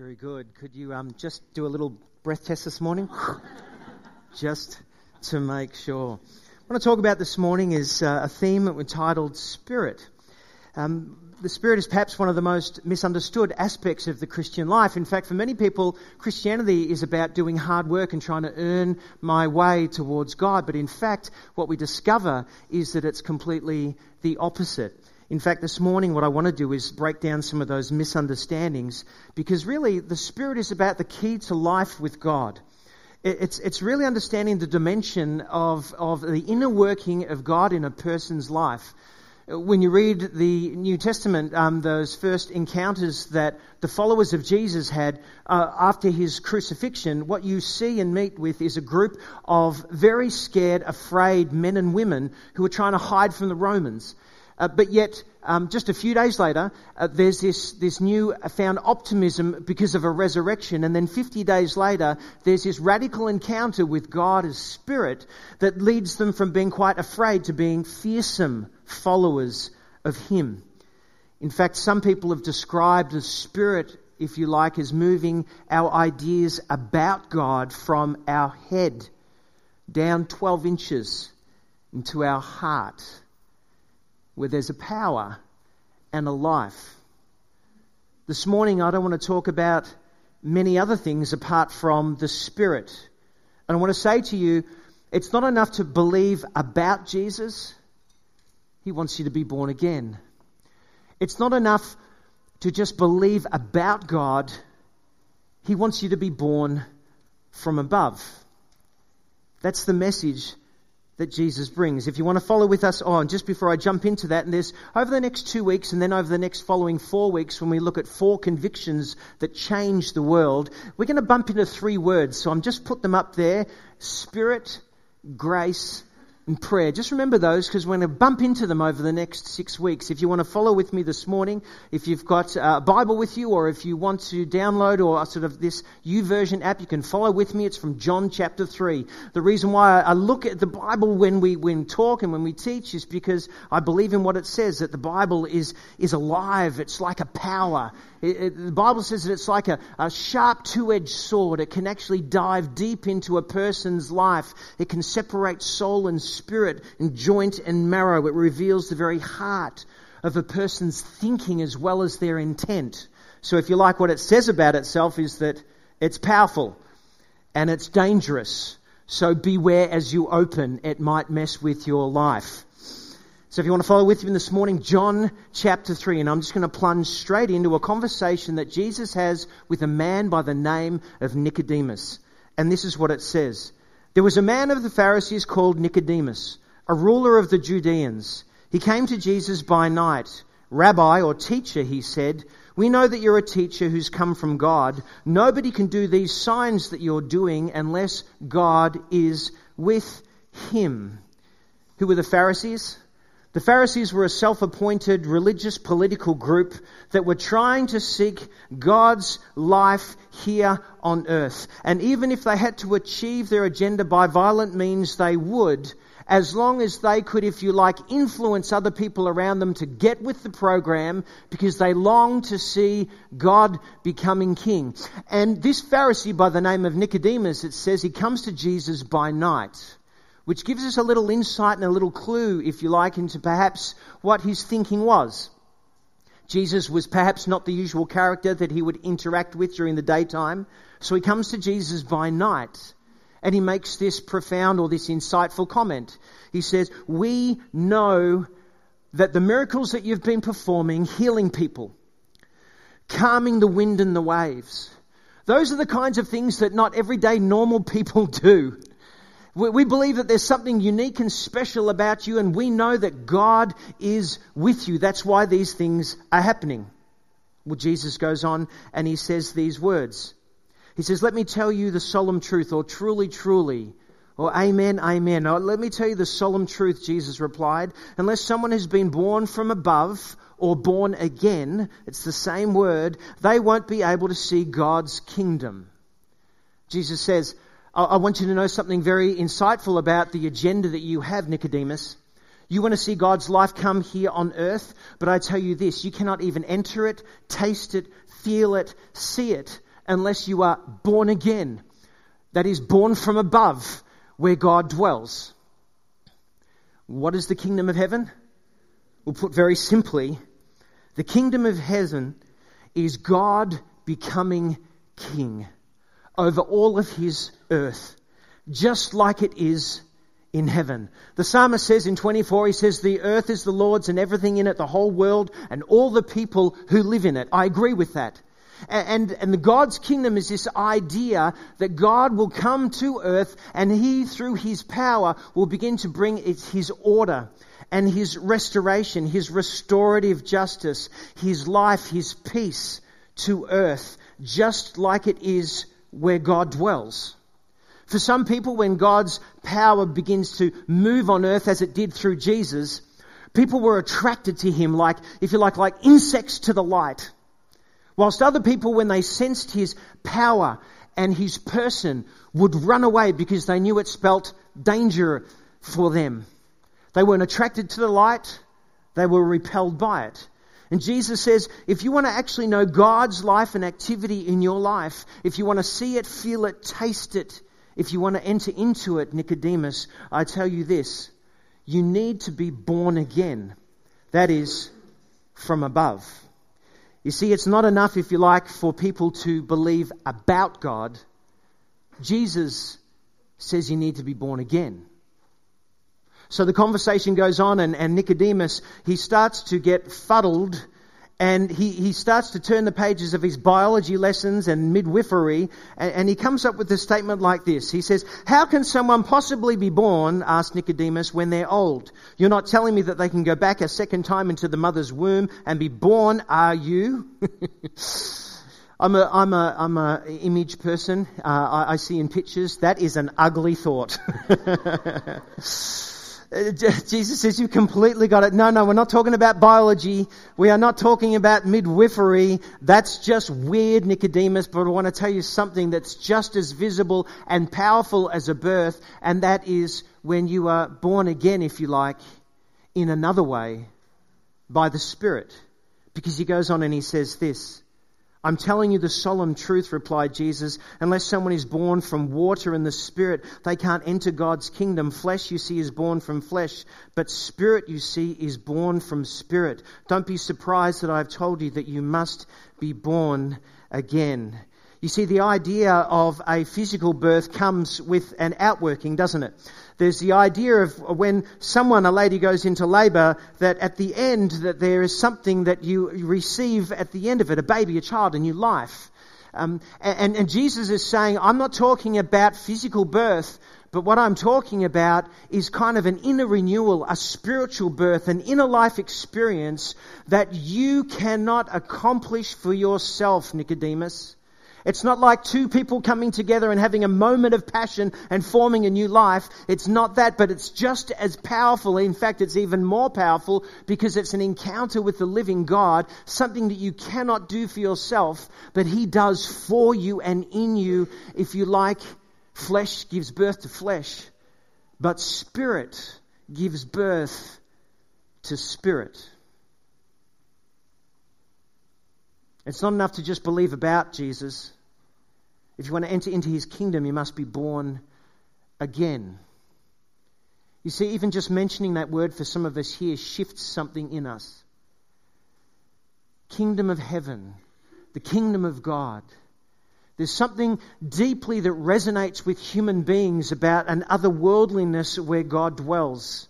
Very good. Could you um, just do a little breath test this morning? just to make sure. What I want to talk about this morning is uh, a theme entitled Spirit. Um, the Spirit is perhaps one of the most misunderstood aspects of the Christian life. In fact, for many people, Christianity is about doing hard work and trying to earn my way towards God. But in fact, what we discover is that it's completely the opposite. In fact, this morning, what I want to do is break down some of those misunderstandings because really the Spirit is about the key to life with God. It's, it's really understanding the dimension of, of the inner working of God in a person's life. When you read the New Testament, um, those first encounters that the followers of Jesus had uh, after his crucifixion, what you see and meet with is a group of very scared, afraid men and women who are trying to hide from the Romans. Uh, but yet, um, just a few days later, uh, there's this, this new found optimism because of a resurrection. And then 50 days later, there's this radical encounter with God as Spirit that leads them from being quite afraid to being fearsome followers of Him. In fact, some people have described the Spirit, if you like, as moving our ideas about God from our head down 12 inches into our heart where there's a power and a life. This morning, I don't want to talk about many other things apart from the Spirit. And I want to say to you, it's not enough to believe about Jesus. He wants you to be born again. It's not enough to just believe about God. He wants you to be born from above. That's the message that Jesus brings. If you want to follow with us on, just before I jump into that, and there's over the next two weeks and then over the next following four weeks when we look at four convictions that change the world, we're going to bump into three words. So I'm just put them up there. Spirit, grace, and prayer. Just remember those because we're going to bump into them over the next six weeks. If you want to follow with me this morning, if you've got a Bible with you or if you want to download or sort of this YouVersion app, you can follow with me. It's from John chapter 3. The reason why I look at the Bible when we when talk and when we teach is because I believe in what it says that the Bible is, is alive. It's like a power. It, it, the Bible says that it's like a, a sharp two-edged sword. It can actually dive deep into a person's life. It can separate soul and spirit and joint and marrow. It reveals the very heart of a person's thinking as well as their intent. So if you like what it says about itself is that it's powerful and it's dangerous. So beware as you open. It might mess with your life. So if you want to follow with me this morning, John chapter 3, and I'm just going to plunge straight into a conversation that Jesus has with a man by the name of Nicodemus. And this is what it says. There was a man of the Pharisees called Nicodemus, a ruler of the Judeans. He came to Jesus by night. Rabbi or teacher, he said, we know that you're a teacher who's come from God. Nobody can do these signs that you're doing unless God is with him. Who were the Pharisees? The Pharisees were a self appointed religious political group that were trying to seek God's life here on earth. And even if they had to achieve their agenda by violent means, they would, as long as they could, if you like, influence other people around them to get with the program because they long to see God becoming king. And this Pharisee by the name of Nicodemus, it says he comes to Jesus by night which gives us a little insight and a little clue, if you like, into perhaps what his thinking was. Jesus was perhaps not the usual character that he would interact with during the daytime, so he comes to Jesus by night. And he makes this profound or this insightful comment. He says, We know that the miracles that you've been performing, healing people, calming the wind and the waves, those are the kinds of things that not everyday normal people do. We believe that there's something unique and special about you, and we know that God is with you. That's why these things are happening. Well, Jesus goes on and he says these words. He says, Let me tell you the solemn truth, or truly, truly, or amen, amen. Or, let me tell you the solemn truth, Jesus replied. Unless someone has been born from above or born again, it's the same word, they won't be able to see God's kingdom. Jesus says, I want you to know something very insightful about the agenda that you have, Nicodemus. You want to see God's life come here on earth, but I tell you this, you cannot even enter it, taste it, feel it, see it unless you are born again. That is, born from above, where God dwells. What is the kingdom of heaven? Well, put very simply, the kingdom of heaven is God becoming king over all of his earth, just like it is in heaven. The psalmist says in 24, he says, The earth is the Lord's and everything in it, the whole world, and all the people who live in it. I agree with that. And, and the God's kingdom is this idea that God will come to earth and he, through his power, will begin to bring his order and his restoration, his restorative justice, his life, his peace to earth, just like it is where God dwells. For some people, when God's power begins to move on earth as it did through Jesus, people were attracted to him like, if you like, like insects to the light. Whilst other people, when they sensed his power and his person, would run away because they knew it spelt danger for them. They weren't attracted to the light, they were repelled by it. And Jesus says, if you want to actually know God's life and activity in your life, if you want to see it, feel it, taste it, if you want to enter into it, Nicodemus, I tell you this you need to be born again. That is, from above. You see, it's not enough, if you like, for people to believe about God. Jesus says you need to be born again. So the conversation goes on, and, and Nicodemus, he starts to get fuddled and he, he starts to turn the pages of his biology lessons and midwifery, and, and, he comes up with a statement like this. He says, How can someone possibly be born, asked Nicodemus, when they're old? You're not telling me that they can go back a second time into the mother's womb and be born, are you? I'm a, I'm a, I'm a image person. Uh, I, I see in pictures. That is an ugly thought. Uh, Jesus says, "You've completely got it. No, no, we're not talking about biology. We are not talking about midwifery. That's just weird, Nicodemus. But I want to tell you something that's just as visible and powerful as a birth, and that is when you are born again, if you like, in another way by the Spirit. Because he goes on and he says this I'm telling you the solemn truth, replied Jesus. Unless someone is born from water and the Spirit, they can't enter God's kingdom. Flesh, you see, is born from flesh, but Spirit, you see, is born from Spirit. Don't be surprised that I've told you that you must be born again. You see, the idea of a physical birth comes with an outworking, doesn't it? There's the idea of when someone, a lady goes into labor, that at the end, that there is something that you receive at the end of it, a baby, a child, a new life. Um, and, and Jesus is saying, I'm not talking about physical birth, but what I'm talking about is kind of an inner renewal, a spiritual birth, an inner life experience that you cannot accomplish for yourself, Nicodemus. It's not like two people coming together and having a moment of passion and forming a new life. It's not that, but it's just as powerful. In fact, it's even more powerful because it's an encounter with the living God, something that you cannot do for yourself, but He does for you and in you. If you like, flesh gives birth to flesh, but spirit gives birth to spirit. It's not enough to just believe about Jesus. If you want to enter into his kingdom, you must be born again. You see, even just mentioning that word for some of us here shifts something in us. Kingdom of heaven, the kingdom of God. There's something deeply that resonates with human beings about an otherworldliness where God dwells.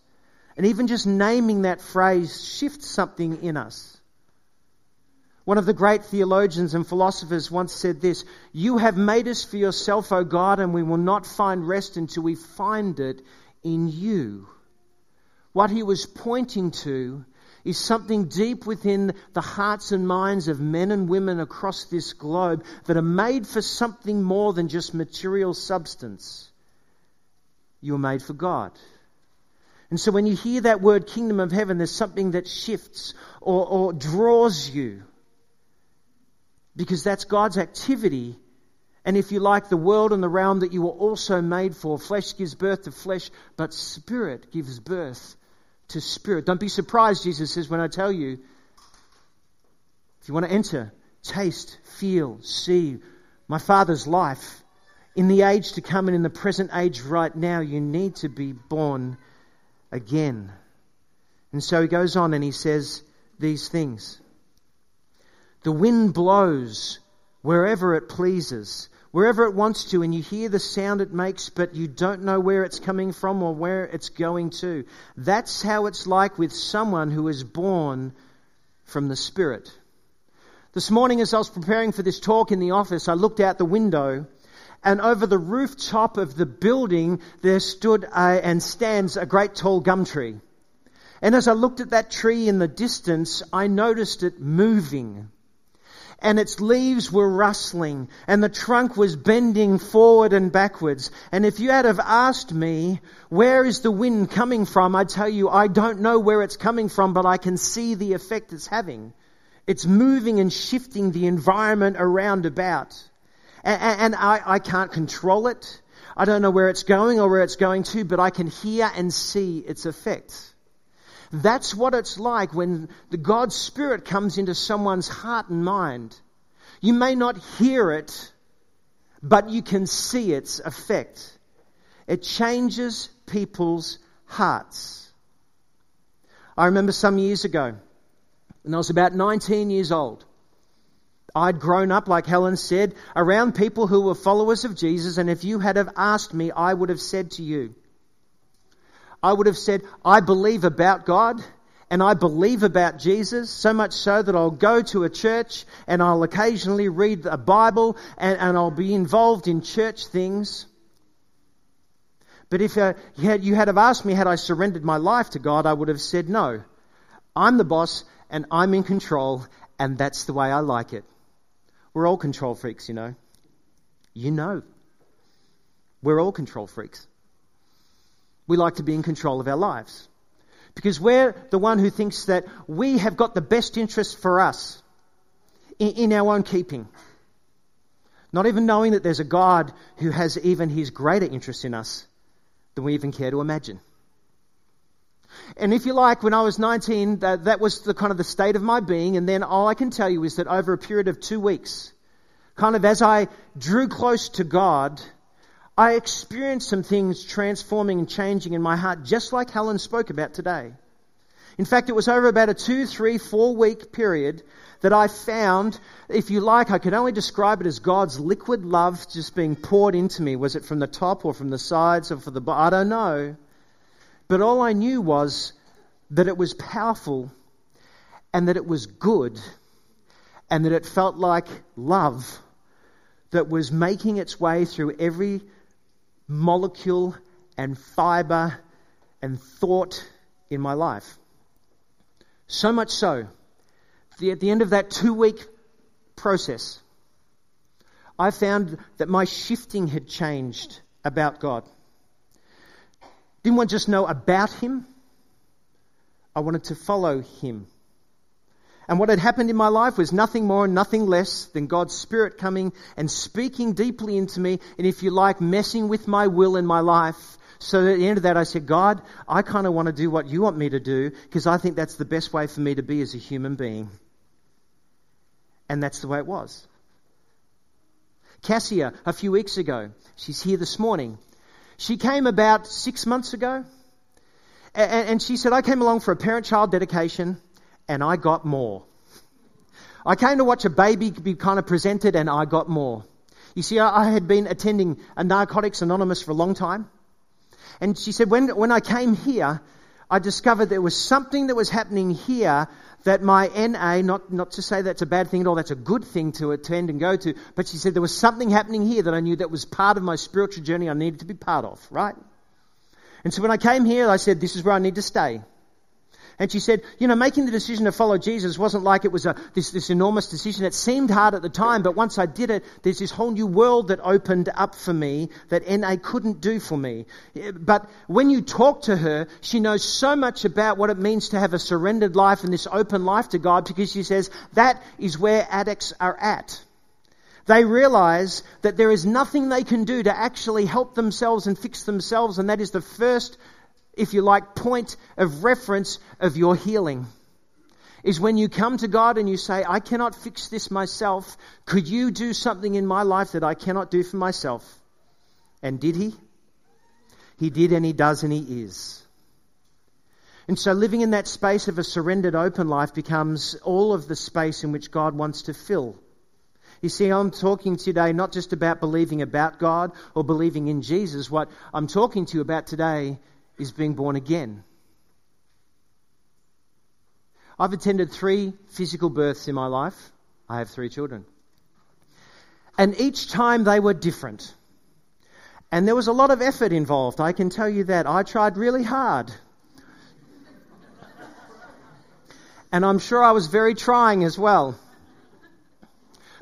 And even just naming that phrase shifts something in us. One of the great theologians and philosophers once said this You have made us for yourself, O God, and we will not find rest until we find it in you. What he was pointing to is something deep within the hearts and minds of men and women across this globe that are made for something more than just material substance. You are made for God. And so when you hear that word kingdom of heaven, there's something that shifts or, or draws you because that's God's activity. And if you like, the world and the realm that you were also made for. Flesh gives birth to flesh, but spirit gives birth to spirit. Don't be surprised, Jesus says, when I tell you, if you want to enter, taste, feel, see, my Father's life, in the age to come and in the present age right now, you need to be born again. And so he goes on and he says these things. The wind blows wherever it pleases, wherever it wants to, and you hear the sound it makes, but you don't know where it's coming from or where it's going to. That's how it's like with someone who is born from the Spirit. This morning, as I was preparing for this talk in the office, I looked out the window and over the rooftop of the building there stood a, and stands a great tall gum tree. And as I looked at that tree in the distance, I noticed it moving. And its leaves were rustling, and the trunk was bending forward and backwards. And if you had have asked me, where is the wind coming from? I'd tell you, I don't know where it's coming from, but I can see the effect it's having. It's moving and shifting the environment around about. And, I, I can't control it. I don't know where it's going or where it's going to, but I can hear and see its effects. That's what it's like when the God's Spirit comes into someone's heart and mind. You may not hear it, but you can see its effect. It changes people's hearts. I remember some years ago, when I was about 19 years old, I'd grown up, like Helen said, around people who were followers of Jesus, and if you had have asked me, I would have said to you, I would have said, I believe about God and I believe about Jesus, so much so that I'll go to a church and I'll occasionally read a Bible and, and I'll be involved in church things. But if uh, you, had, have asked me, had I surrendered my life to God, I would have said, no. I'm the boss and I'm in control and that's the way I like it. We're all control freaks, you know. You know. We're all control freaks. We like to be in control of our lives. Because we're the one who thinks that we have got the best interest for us in, in our own keeping. Not even knowing that there's a God who has even his greater interest in us than we even care to imagine. And if you like, when I was 19, that, that was the kind of the state of my being. And then all I can tell you is that over a period of two weeks, kind of as I drew close to God, I experienced some things transforming and changing in my heart, just like Helen spoke about today. In fact, it was over about a two, three, four week period that I found, if you like, I could only describe it as God's liquid love just being poured into me. Was it from the top or from the sides or from the bottom? I don't know. But all I knew was that it was powerful and that it was good and that it felt like love that was making its way through every molecule and fiber and thought in my life. So much so, that at the end of that two week process, I found that my shifting had changed about God. Didn't want to just know about him. I wanted to follow him. And what had happened in my life was nothing more and nothing less than God's Spirit coming and speaking deeply into me, and if you like, messing with my will in my life. So at the end of that, I said, God, I kind of want to do what you want me to do because I think that's the best way for me to be as a human being. And that's the way it was. Cassia, a few weeks ago, she's here this morning. She came about six months ago, and she said, I came along for a parent child dedication, and I got more. I came to watch a baby be kind of presented, and I got more. You see, I had been attending a Narcotics Anonymous for a long time. And she said, when, when I came here, I discovered there was something that was happening here that my NA, not, not to say that's a bad thing at all, that's a good thing to attend and go to, but she said there was something happening here that I knew that was part of my spiritual journey I needed to be part of, right? And so when I came here, I said, this is where I need to stay. And she said, you know, making the decision to follow Jesus wasn't like it was a, this, this enormous decision. It seemed hard at the time, but once I did it, there's this whole new world that opened up for me that NA couldn't do for me. But when you talk to her, she knows so much about what it means to have a surrendered life and this open life to God because she says that is where addicts are at. They realize that there is nothing they can do to actually help themselves and fix themselves, and that is the first if you like, point of reference of your healing. is when you come to God and you say, I cannot fix this myself. Could you do something in my life that I cannot do for myself? And did he? He did and he does and he is. And so living in that space of a surrendered open life becomes all of the space in which God wants to fill. You see, I'm talking today not just about believing about God or believing in Jesus. What I'm talking to you about today is being born again. I've attended three physical births in my life. I have three children. And each time they were different. And there was a lot of effort involved, I can tell you that. I tried really hard. and I'm sure I was very trying as well.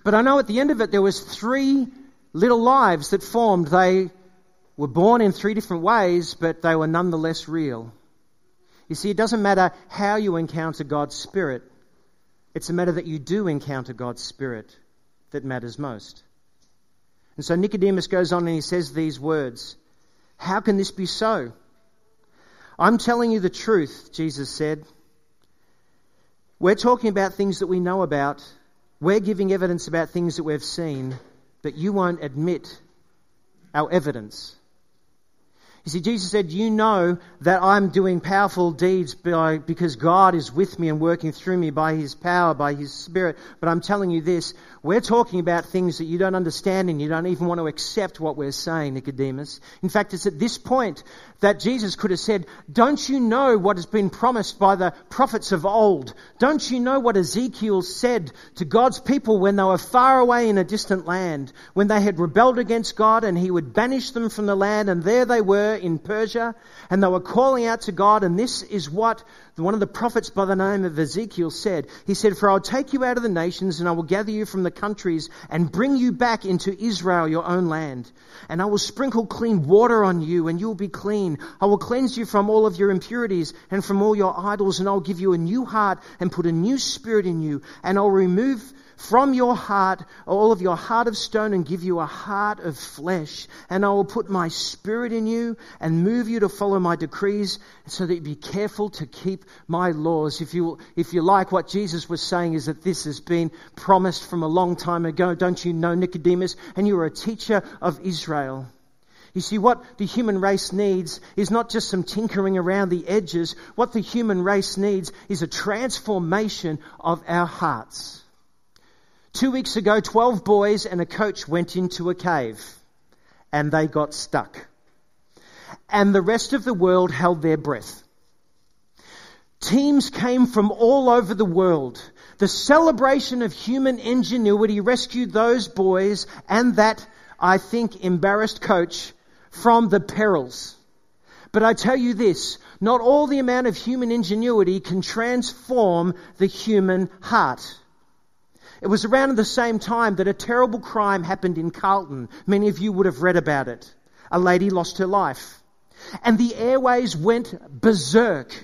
But I know at the end of it there was three little lives that formed. They were born in three different ways, but they were nonetheless real. You see, it doesn't matter how you encounter God's Spirit, it's a matter that you do encounter God's Spirit that matters most. And so Nicodemus goes on and he says these words How can this be so? I'm telling you the truth, Jesus said. We're talking about things that we know about. We're giving evidence about things that we've seen, but you won't admit our evidence. You see, Jesus said, You know that I'm doing powerful deeds by, because God is with me and working through me by His power, by His Spirit. But I'm telling you this we're talking about things that you don't understand and you don't even want to accept what we're saying, Nicodemus. In fact, it's at this point that Jesus could have said, Don't you know what has been promised by the prophets of old? Don't you know what Ezekiel said to God's people when they were far away in a distant land, when they had rebelled against God and He would banish them from the land, and there they were in Persia, and they were calling out to God, and this is what one of the prophets by the name of Ezekiel said. He said, For I'll take you out of the nations, and I will gather you from the countries, and bring you back into Israel, your own land. And I will sprinkle clean water on you, and you will be clean. I will cleanse you from all of your impurities and from all your idols, and I'll give you a new heart and put a new spirit in you, and I'll remove from your heart all of your heart of stone and give you a heart of flesh. And I will put my spirit in you and move you to follow my decrees so that you be careful to keep my laws. If you, if you like, what Jesus was saying is that this has been promised from a long time ago. Don't you know, Nicodemus? And you are a teacher of Israel. You see, what the human race needs is not just some tinkering around the edges. What the human race needs is a transformation of our hearts. Two weeks ago, 12 boys and a coach went into a cave and they got stuck. And the rest of the world held their breath. Teams came from all over the world. The celebration of human ingenuity rescued those boys and that, I think, embarrassed coach from the perils. But I tell you this, not all the amount of human ingenuity can transform the human heart. It was around the same time that a terrible crime happened in Carlton. Many of you would have read about it. A lady lost her life. And the airways went berserk.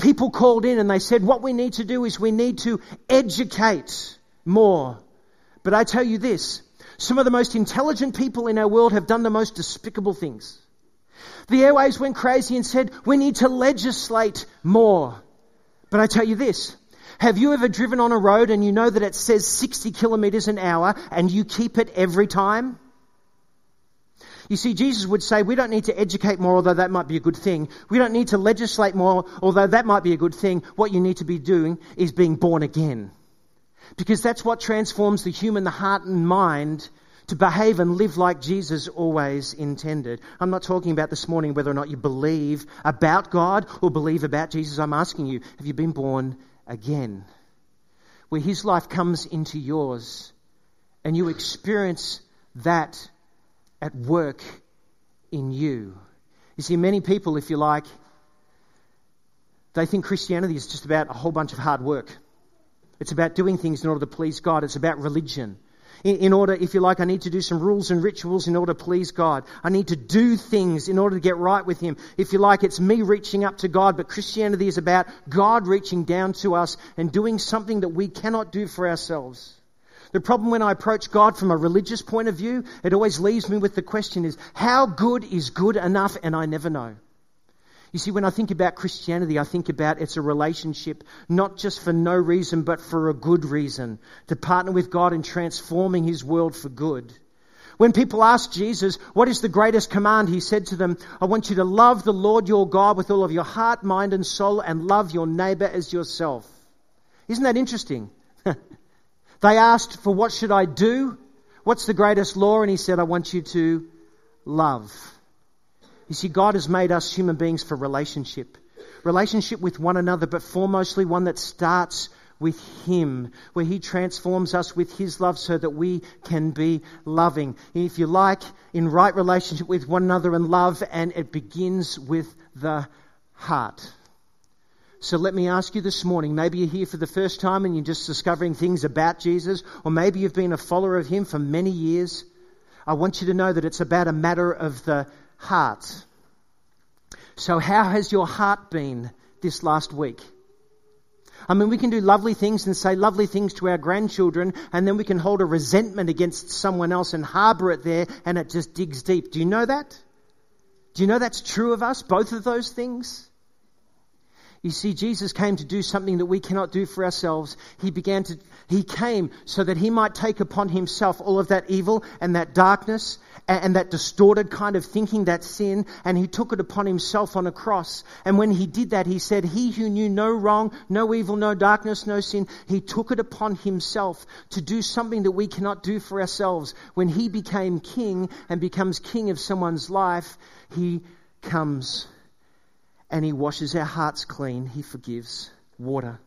People called in and they said, what we need to do is we need to educate more. But I tell you this, some of the most intelligent people in our world have done the most despicable things. The airways went crazy and said, we need to legislate more. But I tell you this, have you ever driven on a road and you know that it says 60 kilometers an hour and you keep it every time? You see, Jesus would say, we don't need to educate more, although that might be a good thing. We don't need to legislate more, although that might be a good thing. What you need to be doing is being born again. Because that's what transforms the human, the heart and mind to behave and live like Jesus always intended. I'm not talking about this morning whether or not you believe about God or believe about Jesus. I'm asking you, have you been born again, where His life comes into yours and you experience that at work in you. You see, many people, if you like, they think Christianity is just about a whole bunch of hard work. It's about doing things in order to please God. It's about religion in, in order, if you like, I need to do some rules and rituals in order to please God. I need to do things in order to get right with Him. If you like, it's me reaching up to God, but Christianity is about God reaching down to us and doing something that we cannot do for ourselves. The problem when I approach God from a religious point of view, it always leaves me with the question is, how good is good enough? And I never know. You see, when I think about Christianity, I think about it's a relationship not just for no reason, but for a good reason to partner with God in transforming His world for good. When people asked Jesus, What is the greatest command? He said to them, I want you to love the Lord your God with all of your heart, mind, and soul, and love your neighbor as yourself. Isn't that interesting? They asked, For what should I do? What's the greatest law? And he said, I want you to love. You see, God has made us human beings for relationship. Relationship with one another, but foremostly one that starts with Him, where He transforms us with His love so that we can be loving. If you like, in right relationship with one another and love, and it begins with the heart. So let me ask you this morning maybe you're here for the first time and you're just discovering things about Jesus, or maybe you've been a follower of Him for many years. I want you to know that it's about a matter of the heart. So, how has your heart been this last week? I mean, we can do lovely things and say lovely things to our grandchildren, and then we can hold a resentment against someone else and harbor it there, and it just digs deep. Do you know that? Do you know that's true of us, both of those things? You see, Jesus came to do something that we cannot do for ourselves. He began to, he came so that he might take upon himself all of that evil and that darkness and, and, that distorted kind of thinking, that sin, and he took it upon himself on a cross. And when he did that, he said, He who knew no wrong, no evil, no darkness, no sin, he took it upon himself to do something that we cannot do for ourselves. When he became king and becomes king of someone's life, he comes and He washes our hearts clean. He forgives water.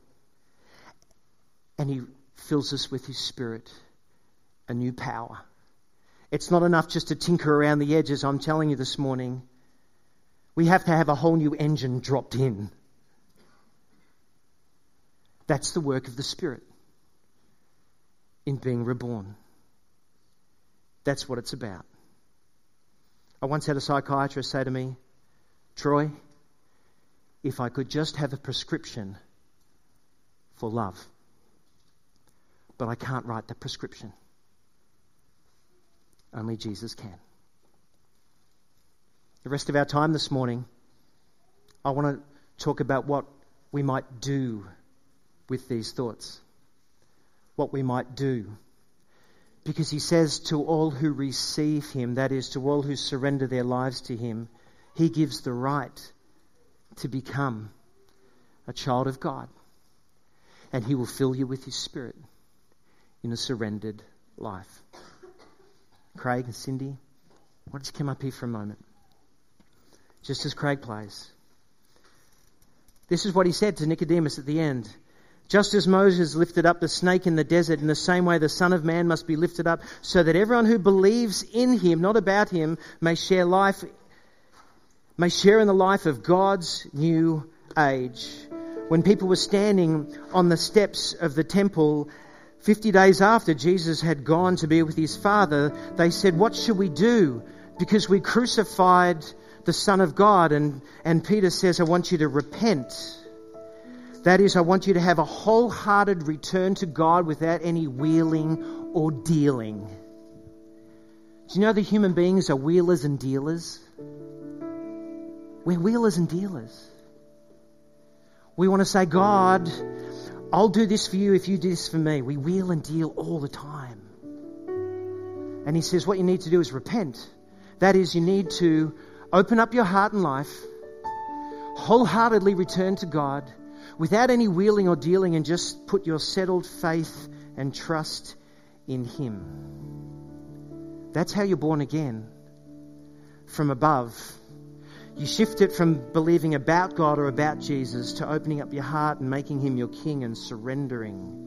And He fills us with His Spirit, a new power. It's not enough just to tinker around the edges, I'm telling you this morning. We have to have a whole new engine dropped in. That's the work of the Spirit in being reborn. That's what it's about. I once had a psychiatrist say to me, Troy, if I could just have a prescription for love. But I can't write the prescription. Only Jesus can. The rest of our time this morning, I want to talk about what we might do with these thoughts. What we might do. Because he says to all who receive him, that is, to all who surrender their lives to him, he gives the right to become a child of God. And He will fill you with His Spirit in a surrendered life. Craig and Cindy, why don't you come up here for a moment? Just as Craig plays. This is what he said to Nicodemus at the end. Just as Moses lifted up the snake in the desert, in the same way the Son of Man must be lifted up, so that everyone who believes in him, not about him, may share life may share in the life of God's new age. When people were standing on the steps of the temple 50 days after Jesus had gone to be with his Father, they said, What should we do? Because we crucified the Son of God. And, and Peter says, I want you to repent. That is, I want you to have a wholehearted return to God without any wheeling or dealing. Do you know that human beings are wheelers and dealers? We're wheelers and dealers. We want to say, God, I'll do this for you if you do this for me. We wheel and deal all the time. And he says, what you need to do is repent. That is, you need to open up your heart and life, wholeheartedly return to God without any wheeling or dealing, and just put your settled faith and trust in Him. That's how you're born again from above you shift it from believing about God or about Jesus to opening up your heart and making Him your King and surrendering.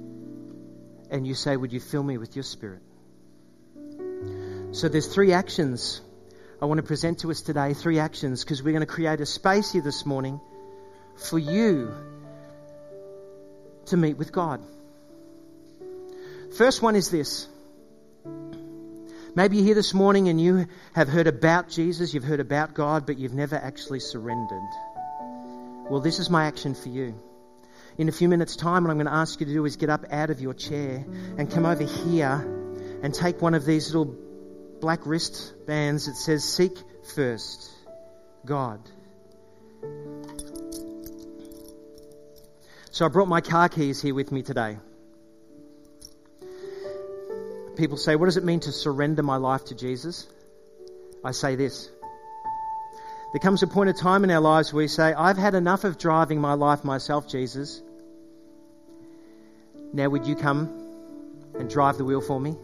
And you say, Would you fill me with your Spirit? So there's three actions I want to present to us today. Three actions because we're going to create a space here this morning for you to meet with God. First one is this Maybe you're here this morning and you have heard about Jesus, you've heard about God, but you've never actually surrendered. Well, this is my action for you. In a few minutes' time, what I'm going to ask you to do is get up out of your chair and come over here and take one of these little black wristbands that says, Seek first God. So I brought my car keys here with me today. People say, What does it mean to surrender my life to Jesus? I say this. There comes a point of time in our lives where we say, I've had enough of driving my life myself, Jesus. Now, would you come and drive the wheel for me?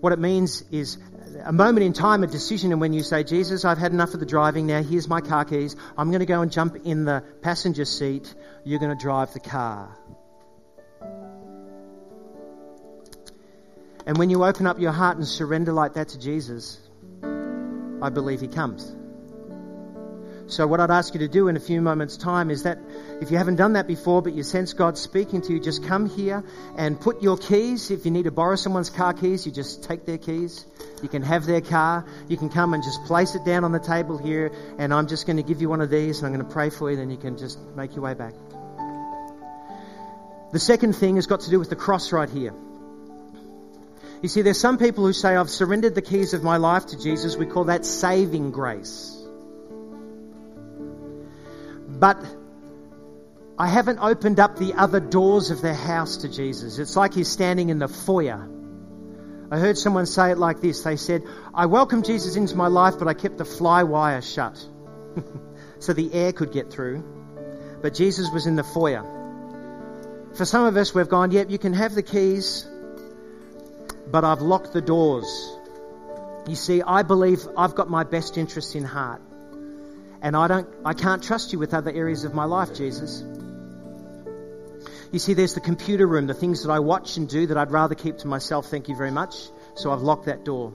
What it means is a moment in time, a decision, and when you say, Jesus, I've had enough of the driving, now here's my car keys. I'm going to go and jump in the passenger seat. You're going to drive the car. And when you open up your heart and surrender like that to Jesus, I believe He comes. So, what I'd ask you to do in a few moments' time is that if you haven't done that before, but you sense God speaking to you, just come here and put your keys. If you need to borrow someone's car keys, you just take their keys. You can have their car. You can come and just place it down on the table here, and I'm just going to give you one of these, and I'm going to pray for you, then you can just make your way back. The second thing has got to do with the cross right here. You see, there's some people who say, I've surrendered the keys of my life to Jesus. We call that saving grace. But I haven't opened up the other doors of their house to Jesus. It's like he's standing in the foyer. I heard someone say it like this. They said, I welcomed Jesus into my life, but I kept the fly wire shut so the air could get through. But Jesus was in the foyer. For some of us, we've gone, yep, you can have the keys, but I've locked the doors. You see, I believe I've got my best interests in heart. And I don't I can't trust you with other areas of my life, Jesus. You see, there's the computer room, the things that I watch and do that I'd rather keep to myself, thank you very much. So I've locked that door.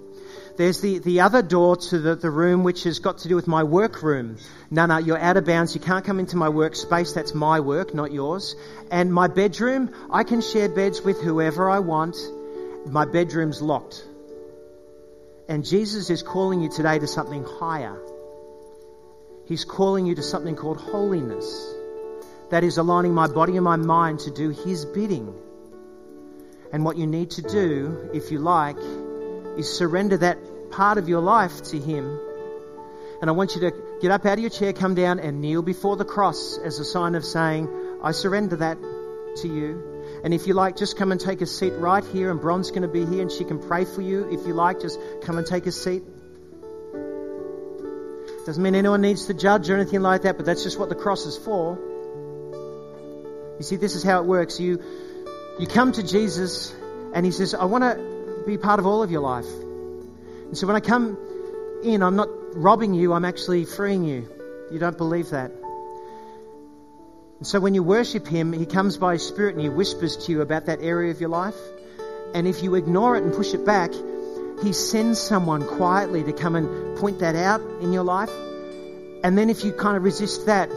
There's the, the other door to the, the room which has got to do with my work room. No, no, you're out of bounds. You can't come into my workspace. That's my work, not yours. And my bedroom, I can share beds with whoever I want my bedroom's locked. And Jesus is calling you today to something higher. He's calling you to something called holiness. That is aligning my body and my mind to do His bidding. And what you need to do, if you like, is surrender that part of your life to Him. And I want you to get up out of your chair, come down, and kneel before the cross as a sign of saying, I surrender that to you. And if you like, just come and take a seat right here, and Bron's going to be here, and she can pray for you. If you like, just come and take a seat. Doesn't mean anyone needs to judge or anything like that, but that's just what the cross is for. You see, this is how it works. You, you come to Jesus, and He says, I want to be part of all of your life. And so when I come in, I'm not robbing you, I'm actually freeing you. You don't believe that. And so when you worship Him, He comes by His Spirit and He whispers to you about that area of your life. And if you ignore it and push it back, He sends someone quietly to come and point that out in your life. And then if you kind of resist that,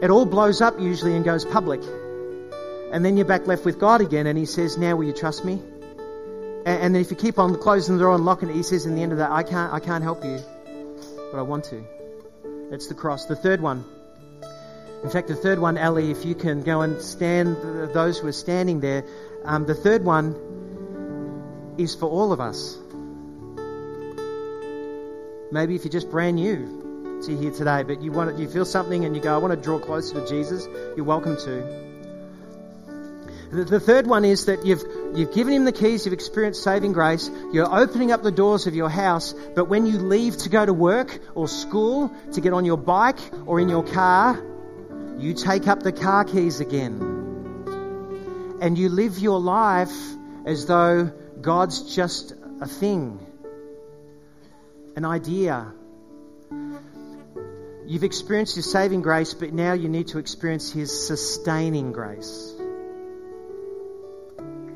it all blows up usually and goes public. And then you're back left with God again, and He says, Now will you trust me? And, then if you keep on closing the door and locking it, He says in the end of that, I can't, I can't help you, but I want to. It's the cross. The third one in fact, the third one, Ali, if you can go and stand, those who are standing there, um, the third one is for all of us. Maybe if you're just brand new to here today, but you want you feel something and you go, I want to draw closer to Jesus, you're welcome to. The, the third one is that you've you've given him the keys, you've experienced saving grace, you're opening up the doors of your house, but when you leave to go to work or school, to get on your bike or in your car, you take up the car keys again. And you live your life as though God's just a thing, an idea. You've experienced His saving grace, but now you need to experience His sustaining grace.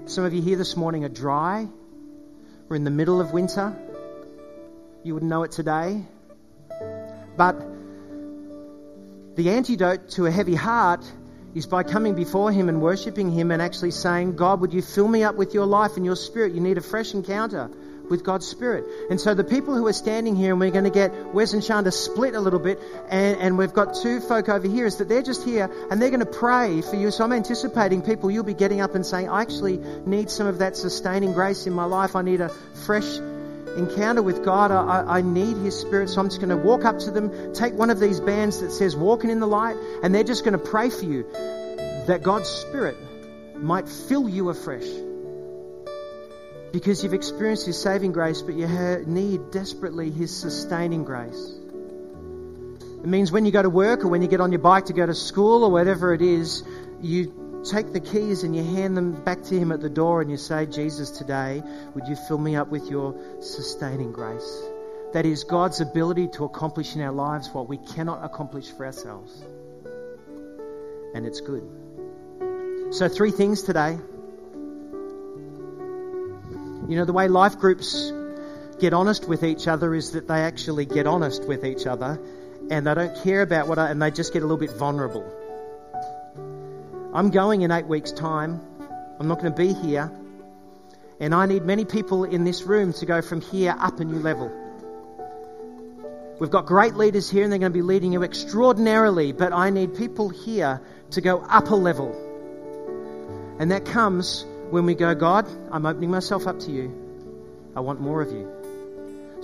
Some of you here this morning are dry. We're in the middle of winter. You wouldn't know it today. But the antidote to a heavy heart is by coming before Him and worshipping Him and actually saying, God, would you fill me up with your life and your spirit? You need a fresh encounter with God's Spirit. And so the people who are standing here, and we're going to get Wes and Shanda split a little bit, and, and we've got two folk over here, is that they're just here and they're going to pray for you. So I'm anticipating people, you'll be getting up and saying, I actually need some of that sustaining grace in my life. I need a fresh encounter with God, I, I need His Spirit. So I'm just going to walk up to them, take one of these bands that says walking in the light, and they're just going to pray for you that God's Spirit might fill you afresh. Because you've experienced His saving grace, but you need desperately His sustaining grace. It means when you go to work or when you get on your bike to go to school or whatever it is, you take the keys and you hand them back to Him at the door and you say, Jesus, today, would you fill me up with your sustaining grace? That is God's ability to accomplish in our lives what we cannot accomplish for ourselves. And it's good. So, three things today. You know, the way life groups get honest with each other is that they actually get honest with each other and they don't care about what I, and they just get a little bit vulnerable. I'm going in eight weeks' time. I'm not going to be here. And I need many people in this room to go from here up a new level. We've got great leaders here and they're going to be leading you extraordinarily, but I need people here to go up a level. And that comes when we go, God, I'm opening myself up to you. I want more of you.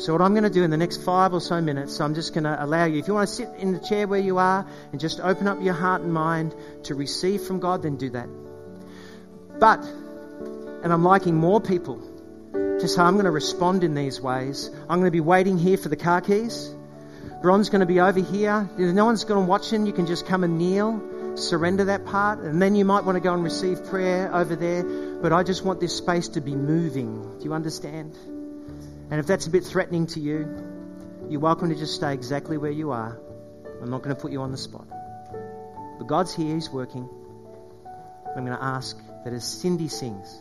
So, what I'm going to do in the next five or so minutes, I'm just going to allow you, if you want to sit in the chair where you are and just open up your heart and mind to receive from God, then do that. But, and I'm liking more people to say, I'm going to respond in these ways. I'm going to be waiting here for the car keys. Ron's going to be over here. If no one's going to watch him, you can just come and kneel, surrender that part, and then you might want to go and receive prayer over there. But I just want this space to be moving. Do you understand? And if that's a bit threatening to you, you're welcome to just stay exactly where you are. I'm not going to put you on the spot. But God's here, He's working. I'm going to ask that as Cindy sings,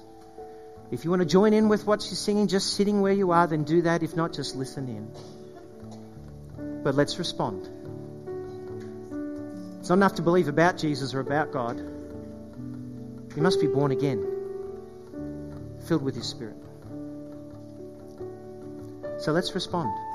if you want to join in with what she's singing, just sitting where you are, then do that. If not, just listen in. But let's respond. It's not enough to believe about Jesus or about God. You must be born again, filled with His Spirit. So let's respond.